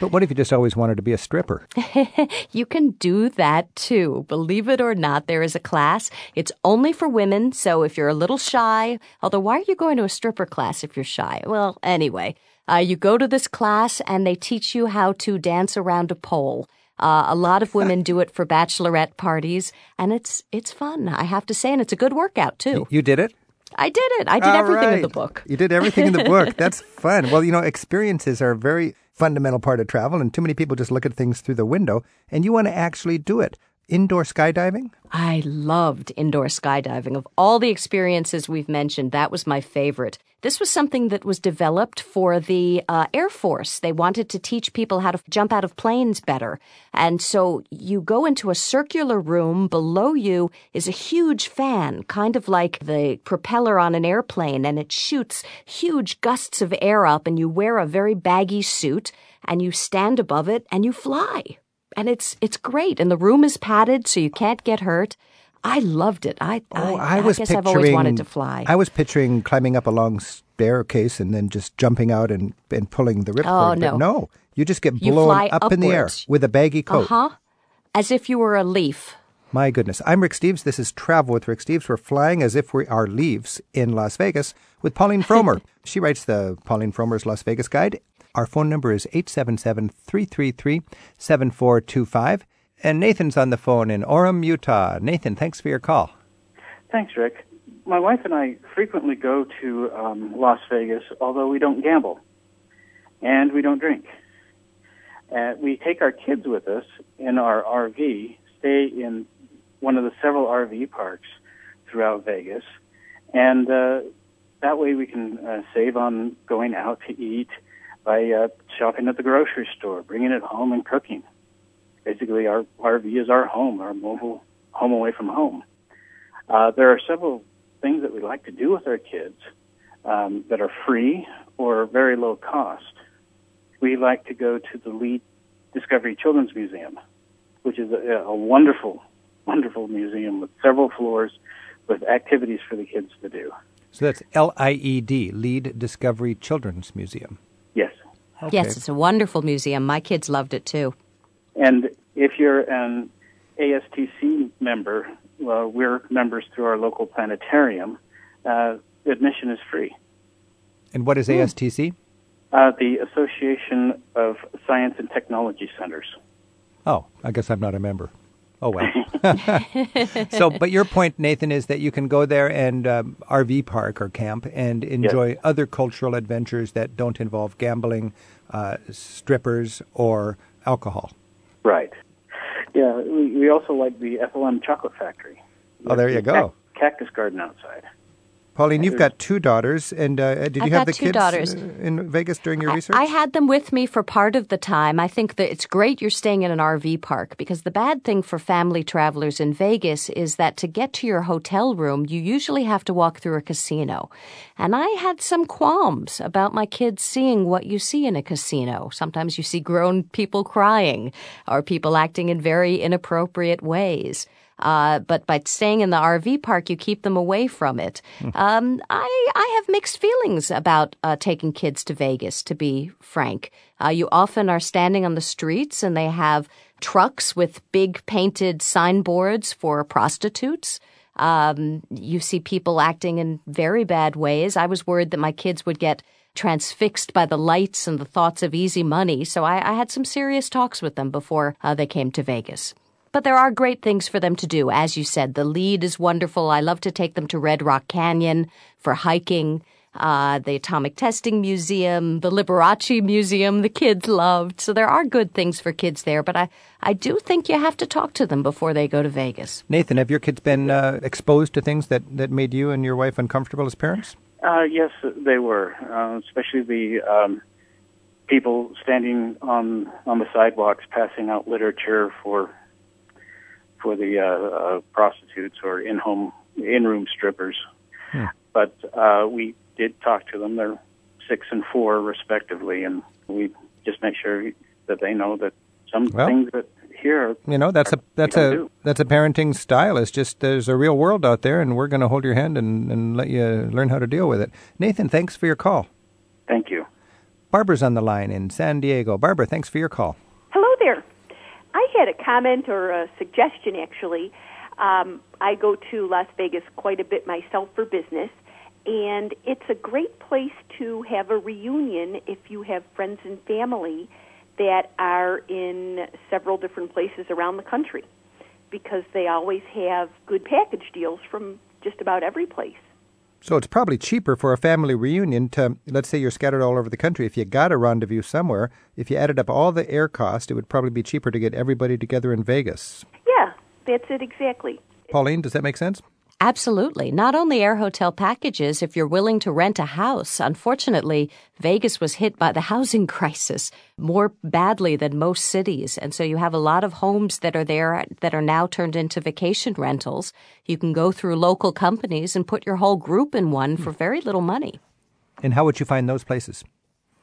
Speaker 1: But what if you just always wanted to be a stripper?
Speaker 3: you can do that too. Believe it or not, there is a class. It's only for women, so if you're a little shy, although why are you going to a stripper class if you're shy? Well, anyway, uh, you go to this class and they teach you how to dance around a pole. Uh, a lot of women do it for bachelorette parties, and it's it's fun. I have to say, and it's a good workout too.
Speaker 1: You did it.
Speaker 3: I did it. I did
Speaker 1: All
Speaker 3: everything
Speaker 1: right.
Speaker 3: in the book.
Speaker 1: You did everything in the book. That's fun. Well, you know, experiences are very fundamental part of travel, and too many people just look at things through the window, and you want to actually do it. Indoor skydiving?
Speaker 3: I loved indoor skydiving. Of all the experiences we've mentioned, that was my favorite. This was something that was developed for the uh, Air Force. They wanted to teach people how to jump out of planes better. And so you go into a circular room. Below you is a huge fan, kind of like the propeller on an airplane, and it shoots huge gusts of air up, and you wear a very baggy suit, and you stand above it, and you fly and it's it's great and the room is padded so you can't get hurt I loved it. I
Speaker 1: Oh,
Speaker 3: I,
Speaker 1: I was
Speaker 3: guess
Speaker 1: picturing.
Speaker 3: I've always wanted to fly.
Speaker 1: I was picturing climbing up a long staircase and then just jumping out and, and pulling the ripcord.
Speaker 3: Oh,
Speaker 1: but
Speaker 3: no.
Speaker 1: no, you just get blown up in the air with a baggy coat.
Speaker 3: Uh huh. As if you were a leaf.
Speaker 1: My goodness. I'm Rick Steves. This is Travel with Rick Steves. We're flying as if we are leaves in Las Vegas with Pauline Frommer. she writes the Pauline Frommer's Las Vegas Guide. Our phone number is 877 333 7425. And Nathan's on the phone in Orem, Utah. Nathan, thanks for your call.
Speaker 8: Thanks, Rick. My wife and I frequently go to um, Las Vegas, although we don't gamble and we don't drink. Uh, we take our kids with us in our RV, stay in one of the several RV parks throughout Vegas, and uh, that way we can uh, save on going out to eat by uh, shopping at the grocery store, bringing it home, and cooking. Basically, our RV is our home, our mobile home away from home. Uh, there are several things that we like to do with our kids um, that are free or very low cost. We like to go to the Lied Discovery Children's Museum, which is a, a wonderful, wonderful museum with several floors with activities for the kids to do.
Speaker 1: So that's L I E D, Lied Discovery Children's Museum.
Speaker 8: Yes.
Speaker 1: Okay.
Speaker 3: Yes, it's a wonderful museum. My kids loved it too.
Speaker 8: And if you're an ASTC member, well, we're members through our local planetarium. Uh, admission is free.
Speaker 1: And what is ASTC?
Speaker 8: Uh, the Association of Science and Technology Centers.
Speaker 1: Oh, I guess I'm not a member. Oh well. so, but your point, Nathan, is that you can go there and um, RV park or camp and enjoy other cultural adventures that don't involve gambling, uh, strippers, or alcohol.
Speaker 8: Right. Yeah, we, we also like the Ethel M Chocolate Factory.
Speaker 1: Oh, there you go.
Speaker 8: Cactus garden outside.
Speaker 1: Pauline, you've got two daughters, and uh, did you
Speaker 3: I've
Speaker 1: have the
Speaker 3: two
Speaker 1: kids
Speaker 3: daughters.
Speaker 1: uh, in Vegas during your
Speaker 3: I-
Speaker 1: research?
Speaker 3: I had them with me for part of the time. I think that it's great you're staying in an RV park because the bad thing for family travelers in Vegas is that to get to your hotel room, you usually have to walk through a casino. And I had some qualms about my kids seeing what you see in a casino. Sometimes you see grown people crying or people acting in very inappropriate ways. Uh, but by staying in the RV park, you keep them away from it. Um, I, I have mixed feelings about uh, taking kids to Vegas, to be frank. Uh, you often are standing on the streets and they have trucks with big painted signboards for prostitutes. Um, you see people acting in very bad ways. I was worried that my kids would get transfixed by the lights and the thoughts of easy money, so I, I had some serious talks with them before uh, they came to Vegas. But there are great things for them to do. As you said, the Lied is wonderful. I love to take them to Red Rock Canyon for hiking, uh, the Atomic Testing Museum, the Liberace Museum, the kids loved. So there are good things for kids there, but I, I do think you have to talk to them before they go to Vegas.
Speaker 1: Nathan, have your kids been uh, exposed to things that, that made you and your wife uncomfortable as parents?
Speaker 8: Uh, yes, they were, uh, especially the um, people standing on on the sidewalks passing out literature for for the uh, uh, prostitutes or in home in room strippers. But uh, we did talk to them. They're six and four, respectively, and we just make sure that they know that some
Speaker 1: Well-
Speaker 8: things that here
Speaker 1: You know, that's a that's a
Speaker 8: do.
Speaker 1: that's a parenting style. It's just there's a real world out there, and we're going to hold your hand and, and let you learn how to deal with it. Nathan, thanks for your call.
Speaker 8: Thank you.
Speaker 1: Barbara's on the line in San Diego. Barbara, thanks for your call.
Speaker 9: Had a comment or a suggestion, actually. Um, I go to Las Vegas quite a bit myself for business, and it's a great place to have a reunion if you have friends and family that are in several different places around the country because they always have good package deals from just about every place.
Speaker 1: So it's probably cheaper for a family reunion to, let's say you're scattered all over the country. If you got a rendezvous somewhere, if you added up all the air cost, it would probably be cheaper to get everybody together in Vegas.
Speaker 9: Yeah, that's it exactly.
Speaker 1: Pauline, does that make sense?
Speaker 3: Absolutely. Not only air hotel packages, if you're willing to rent a house. Unfortunately, Vegas was hit by the housing crisis more badly than most cities. And so you have a lot of homes that are there that are now turned into vacation rentals. You can go through local companies and put your whole group in one for hmm. very little money.
Speaker 1: And how would you find those places?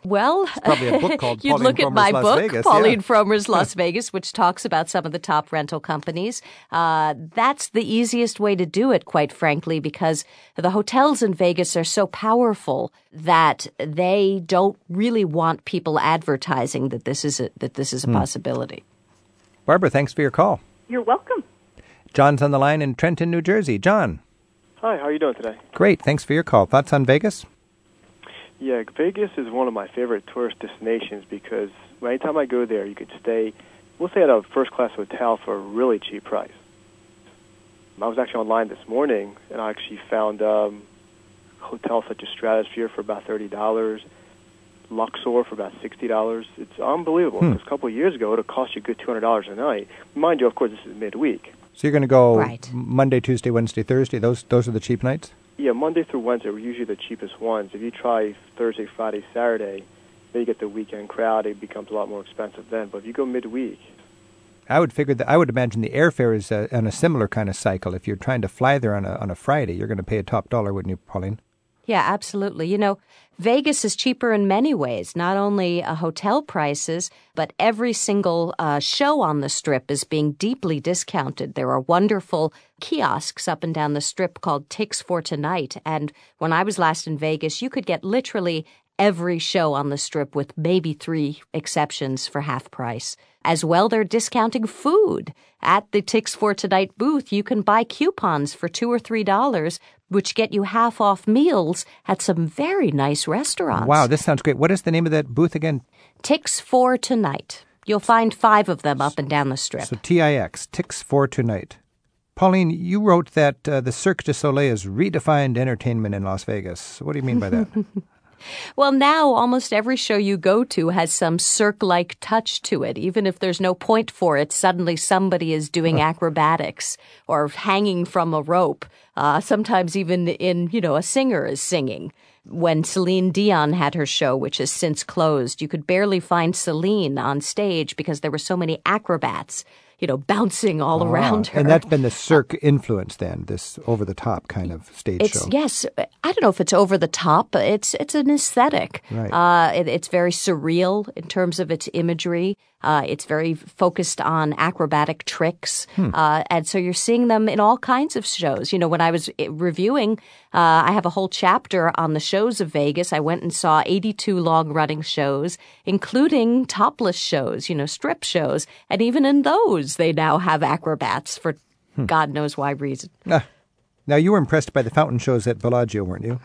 Speaker 3: Well,
Speaker 1: book
Speaker 3: you'd
Speaker 1: Pauline
Speaker 3: look at
Speaker 1: Frommer's
Speaker 3: my
Speaker 1: Las
Speaker 3: book,
Speaker 1: Vegas,
Speaker 3: Pauline
Speaker 1: yeah.
Speaker 3: Frommer's Las Vegas, which talks about some of the top rental companies. Uh, that's the easiest way to do it, quite frankly, because the hotels in Vegas are so powerful that they don't really want people advertising that this is a, that this is a
Speaker 1: Hmm.
Speaker 3: possibility.
Speaker 1: Barbara, thanks for your call.
Speaker 9: You're welcome.
Speaker 1: John's on the line in Trenton, New Jersey. John,
Speaker 10: Hi, how are you doing today?
Speaker 1: great. Thanks for your call. Thoughts on Vegas?
Speaker 10: Yeah, Vegas is one of my favorite tourist destinations because anytime I go there, you could stay, we'll say at a first class hotel for a really cheap price. I was actually online this morning and I actually found um, hotels such as Stratosphere for about thirty dollars, Luxor for about sixty dollars. It's unbelievable.
Speaker 1: Hmm.
Speaker 10: Because a couple of years ago, it would have cost you a good two hundred dollars a night. Mind you, of course, this is midweek.
Speaker 1: So you're going to go
Speaker 3: Right.
Speaker 1: Monday, Tuesday, Wednesday, Thursday. Those those are the cheap nights.
Speaker 10: Yeah, Monday through Wednesday are usually the cheapest ones. If you try Thursday, Friday, Saturday, then you get the weekend crowd. It becomes a lot more expensive then. But if you go midweek,
Speaker 1: I would figure that I would imagine the airfare is uh, on a similar kind of cycle. If you're trying to fly there on a on a Friday, you're going to pay a top dollar, wouldn't you, Pauline?
Speaker 3: Yeah, absolutely. You know, Vegas is cheaper in many ways, not only uh, hotel prices, but every single uh, show on the strip is being deeply discounted. There are wonderful kiosks up and down the strip called Tix for Tonight. And when I was last in Vegas, you could get literally every show on the strip with maybe three exceptions for half price. As well, they're discounting food. At the Tix for Tonight booth, you can buy coupons for two or three dollars, which get you half off meals at some very nice restaurants.
Speaker 1: Wow, this sounds great. What is the name of that booth again?
Speaker 3: Tix for Tonight. You'll find five of them up and down the strip.
Speaker 1: So TIX, Tix for Tonight. Pauline, you wrote that uh, the Cirque du Soleil has redefined entertainment in Las Vegas. What do you mean by that?
Speaker 3: Well, now almost every show you go to has some Cirque like touch to it. Even if there's no point for it, suddenly somebody is doing acrobatics or hanging from a rope. Uh, sometimes even in, you know, a singer is singing. When Celine Dion had her show, which has since closed, you could barely find Celine on stage because there were so many acrobats, you know, bouncing all around
Speaker 1: Ah,
Speaker 3: her.
Speaker 1: And that's been the Cirque influence then, this over the top kind of stage
Speaker 3: It's
Speaker 1: show.
Speaker 3: yes. I don't know if it's over the top. but It's it's an aesthetic.
Speaker 1: Right.
Speaker 3: Uh, it, it's very surreal in terms of its imagery. Uh, it's very focused on acrobatic tricks,
Speaker 1: Hmm.
Speaker 3: uh, and so you're seeing them in all kinds of shows. You know, when I was eh, reviewing, uh, I have a whole chapter on the shows of Vegas. I went and saw 82 long-running shows, including topless shows. You know, strip shows, and even in those, they now have acrobats for
Speaker 1: Hmm.
Speaker 3: God knows why reason.
Speaker 1: Ah. Now, you were impressed by the fountain shows at Bellagio, weren't you?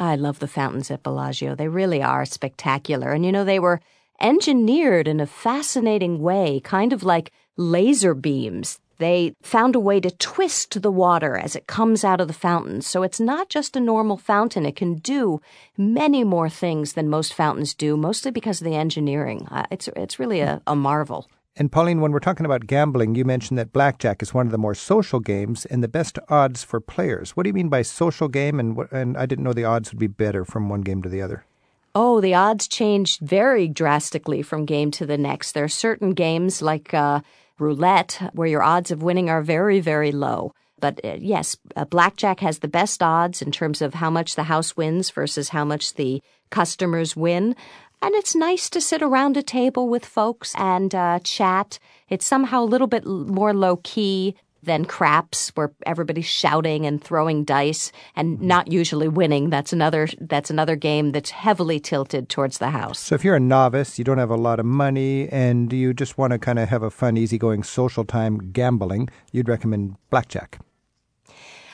Speaker 3: I love the fountains at Bellagio. They really are spectacular. And you know, they were engineered in a fascinating way, kind of like laser beams. They found a way to twist the water as it comes out of the fountain. So it's not just a normal fountain. It can do many more things than most fountains do, mostly because of the engineering. Uh, it's, it's really a, a marvel.
Speaker 1: And Pauline, when we're talking about gambling, you mentioned that blackjack is one of the more social games and the best odds for players. What do you mean by social game? And and I didn't know the odds would be better from one game to the other.
Speaker 3: Oh, the odds change very drastically from game to the next. There are certain games like uh, roulette where your odds of winning are very, very low. But uh, yes, uh, blackjack has the best odds in terms of how much the house wins versus how much the customers win. And it's nice to sit around a table with folks and uh, chat. It's somehow a little bit more low key than craps, where everybody's shouting and throwing dice and not usually winning. That's another that's another game that's heavily tilted towards the house.
Speaker 1: So if you're a novice, you don't have a lot of money, and you just want to kind of have a fun, easygoing social time gambling, you'd recommend blackjack.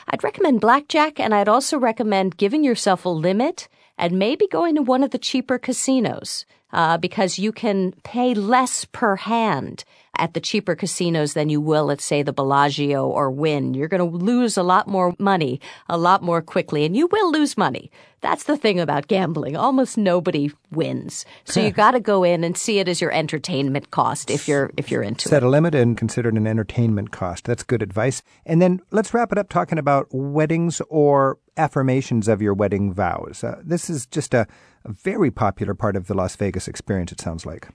Speaker 3: I'd recommend blackjack, and I'd also recommend giving yourself a limit and maybe going to one of the cheaper casinos uh, because you can pay less per hand at the cheaper casinos than you will at, say, the Bellagio or Wynn. You're going to lose a lot more money a lot more quickly, and you will lose money. That's the thing about gambling. Almost nobody wins. So you got to go in and see it as your entertainment cost if you're if you're into
Speaker 1: Set
Speaker 3: it.
Speaker 1: Set a limit and consider it an entertainment cost. That's good advice. And then let's wrap it up talking about weddings or affirmations of your wedding vows. Uh, this is just a, a very popular part of the Las Vegas experience, it sounds like.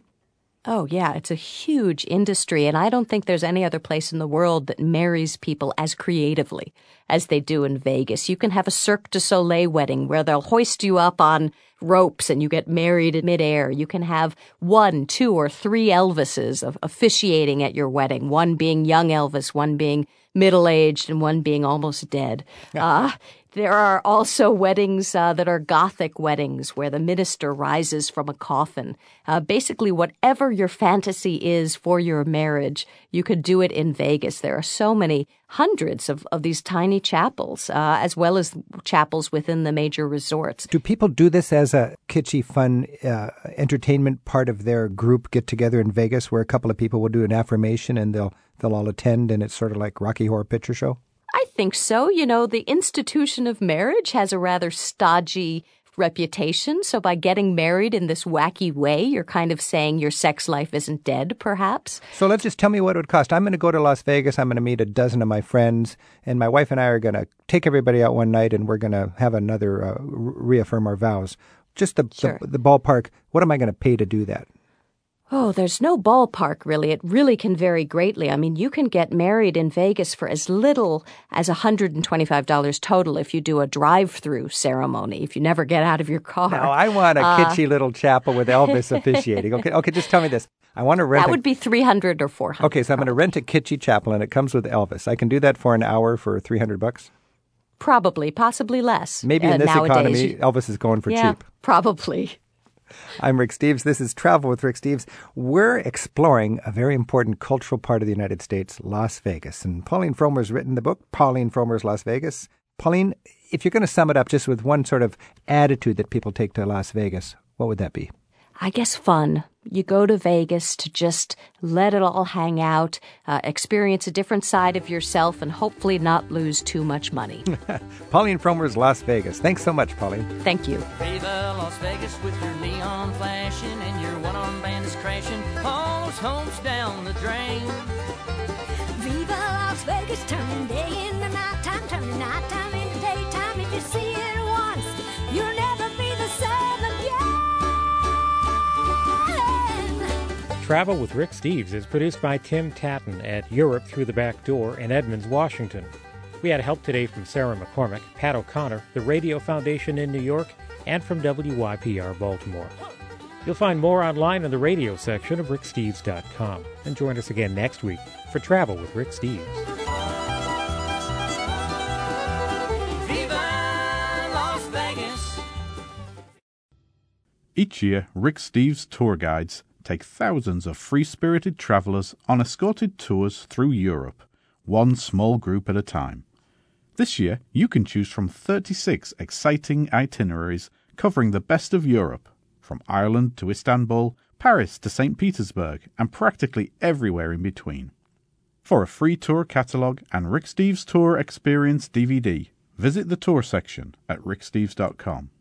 Speaker 3: Oh, yeah, it's a huge industry, and I don't think there's any other place in the world that marries people as creatively as they do in Vegas. You can have a Cirque du Soleil wedding where they'll hoist you up on ropes and you get married in midair. You can have one, two, or three Elvises of officiating at your wedding, one being young Elvis, one being middle aged, and one being almost dead. Uh, there are also weddings uh, that are Gothic weddings where the minister rises from a coffin. Uh, basically, whatever your fantasy is for your marriage, you could do it in Vegas. There are so many hundreds of, of these tiny chapels, uh, as well as chapels within the major resorts.
Speaker 1: Do people do this as a kitschy, fun uh, entertainment part of their group get together in Vegas where a couple of people will do an affirmation and they'll, they'll all attend and it's sort of like Rocky Horror Picture Show?
Speaker 3: I think so. You know, the institution of marriage has a rather stodgy reputation. So by getting married in this wacky way, you're kind of saying your sex life isn't dead, perhaps.
Speaker 1: So let's just tell me what it would cost. I'm going to go to Las Vegas. I'm going to meet a dozen of my friends, and my wife and I are going to take everybody out one night, and we're going to have another uh, reaffirm our vows. Just the, sure. the the ballpark. What am I going to pay to do that?
Speaker 3: Oh, there's no ballpark really. It really can vary greatly. I mean, you can get married in Vegas for as little as $125 total if you do a drive through ceremony, if you never get out of your car.
Speaker 1: Now, I want a uh, kitschy little chapel with Elvis officiating. Okay, okay, just tell me this. I want to rent.
Speaker 3: That would be 300 or 400.
Speaker 1: Okay, so I'm going to rent a kitschy chapel and it comes with Elvis. I can do that for an hour for 300 bucks?
Speaker 3: Probably, possibly less.
Speaker 1: Maybe in uh, this nowadays. economy, Elvis is going for
Speaker 3: yeah,
Speaker 1: cheap.
Speaker 3: Probably.
Speaker 1: I'm Rick Steves. This is Travel with Rick Steves. We're exploring a very important cultural part of the United States, Las Vegas. And Pauline Frommer's written the book, Pauline Frommer's Las Vegas. Pauline, if you're going to sum it up just with one sort of attitude that people take to Las Vegas, what would that be?
Speaker 3: I guess fun. You go to Vegas to just let it all hang out, uh, experience a different side of yourself, and hopefully not lose too much money.
Speaker 1: Pauline Frommer's Las Vegas. Thanks so much, Pauline.
Speaker 3: Thank you.
Speaker 11: Viva Las Vegas with your neon flashing and your one arm band is crashing. All those homes down the drain.
Speaker 12: Viva Las Vegas, turning day into nighttime, turning nighttime
Speaker 13: Travel with Rick Steves is produced by Tim Tattan at Europe Through the Back Door in Edmonds, Washington. We had help today from Sarah McCormick, Pat O'Connor, the Radio Foundation in New York, and from WYPR Baltimore. You'll find more online in the radio section of ricksteves.com. And join us again next week for Travel with Rick Steves.
Speaker 14: Each year, Rick Steves tour guides take thousands of free spirited travelers on escorted tours through Europe, one small group at a time. This year, you can choose from 36 exciting itineraries covering the best of Europe, from Ireland to Istanbul, Paris to St. Petersburg, and practically everywhere in between. For a free tour catalogue and Rick Steves Tour Experience DVD, visit the tour section at ricksteves.com.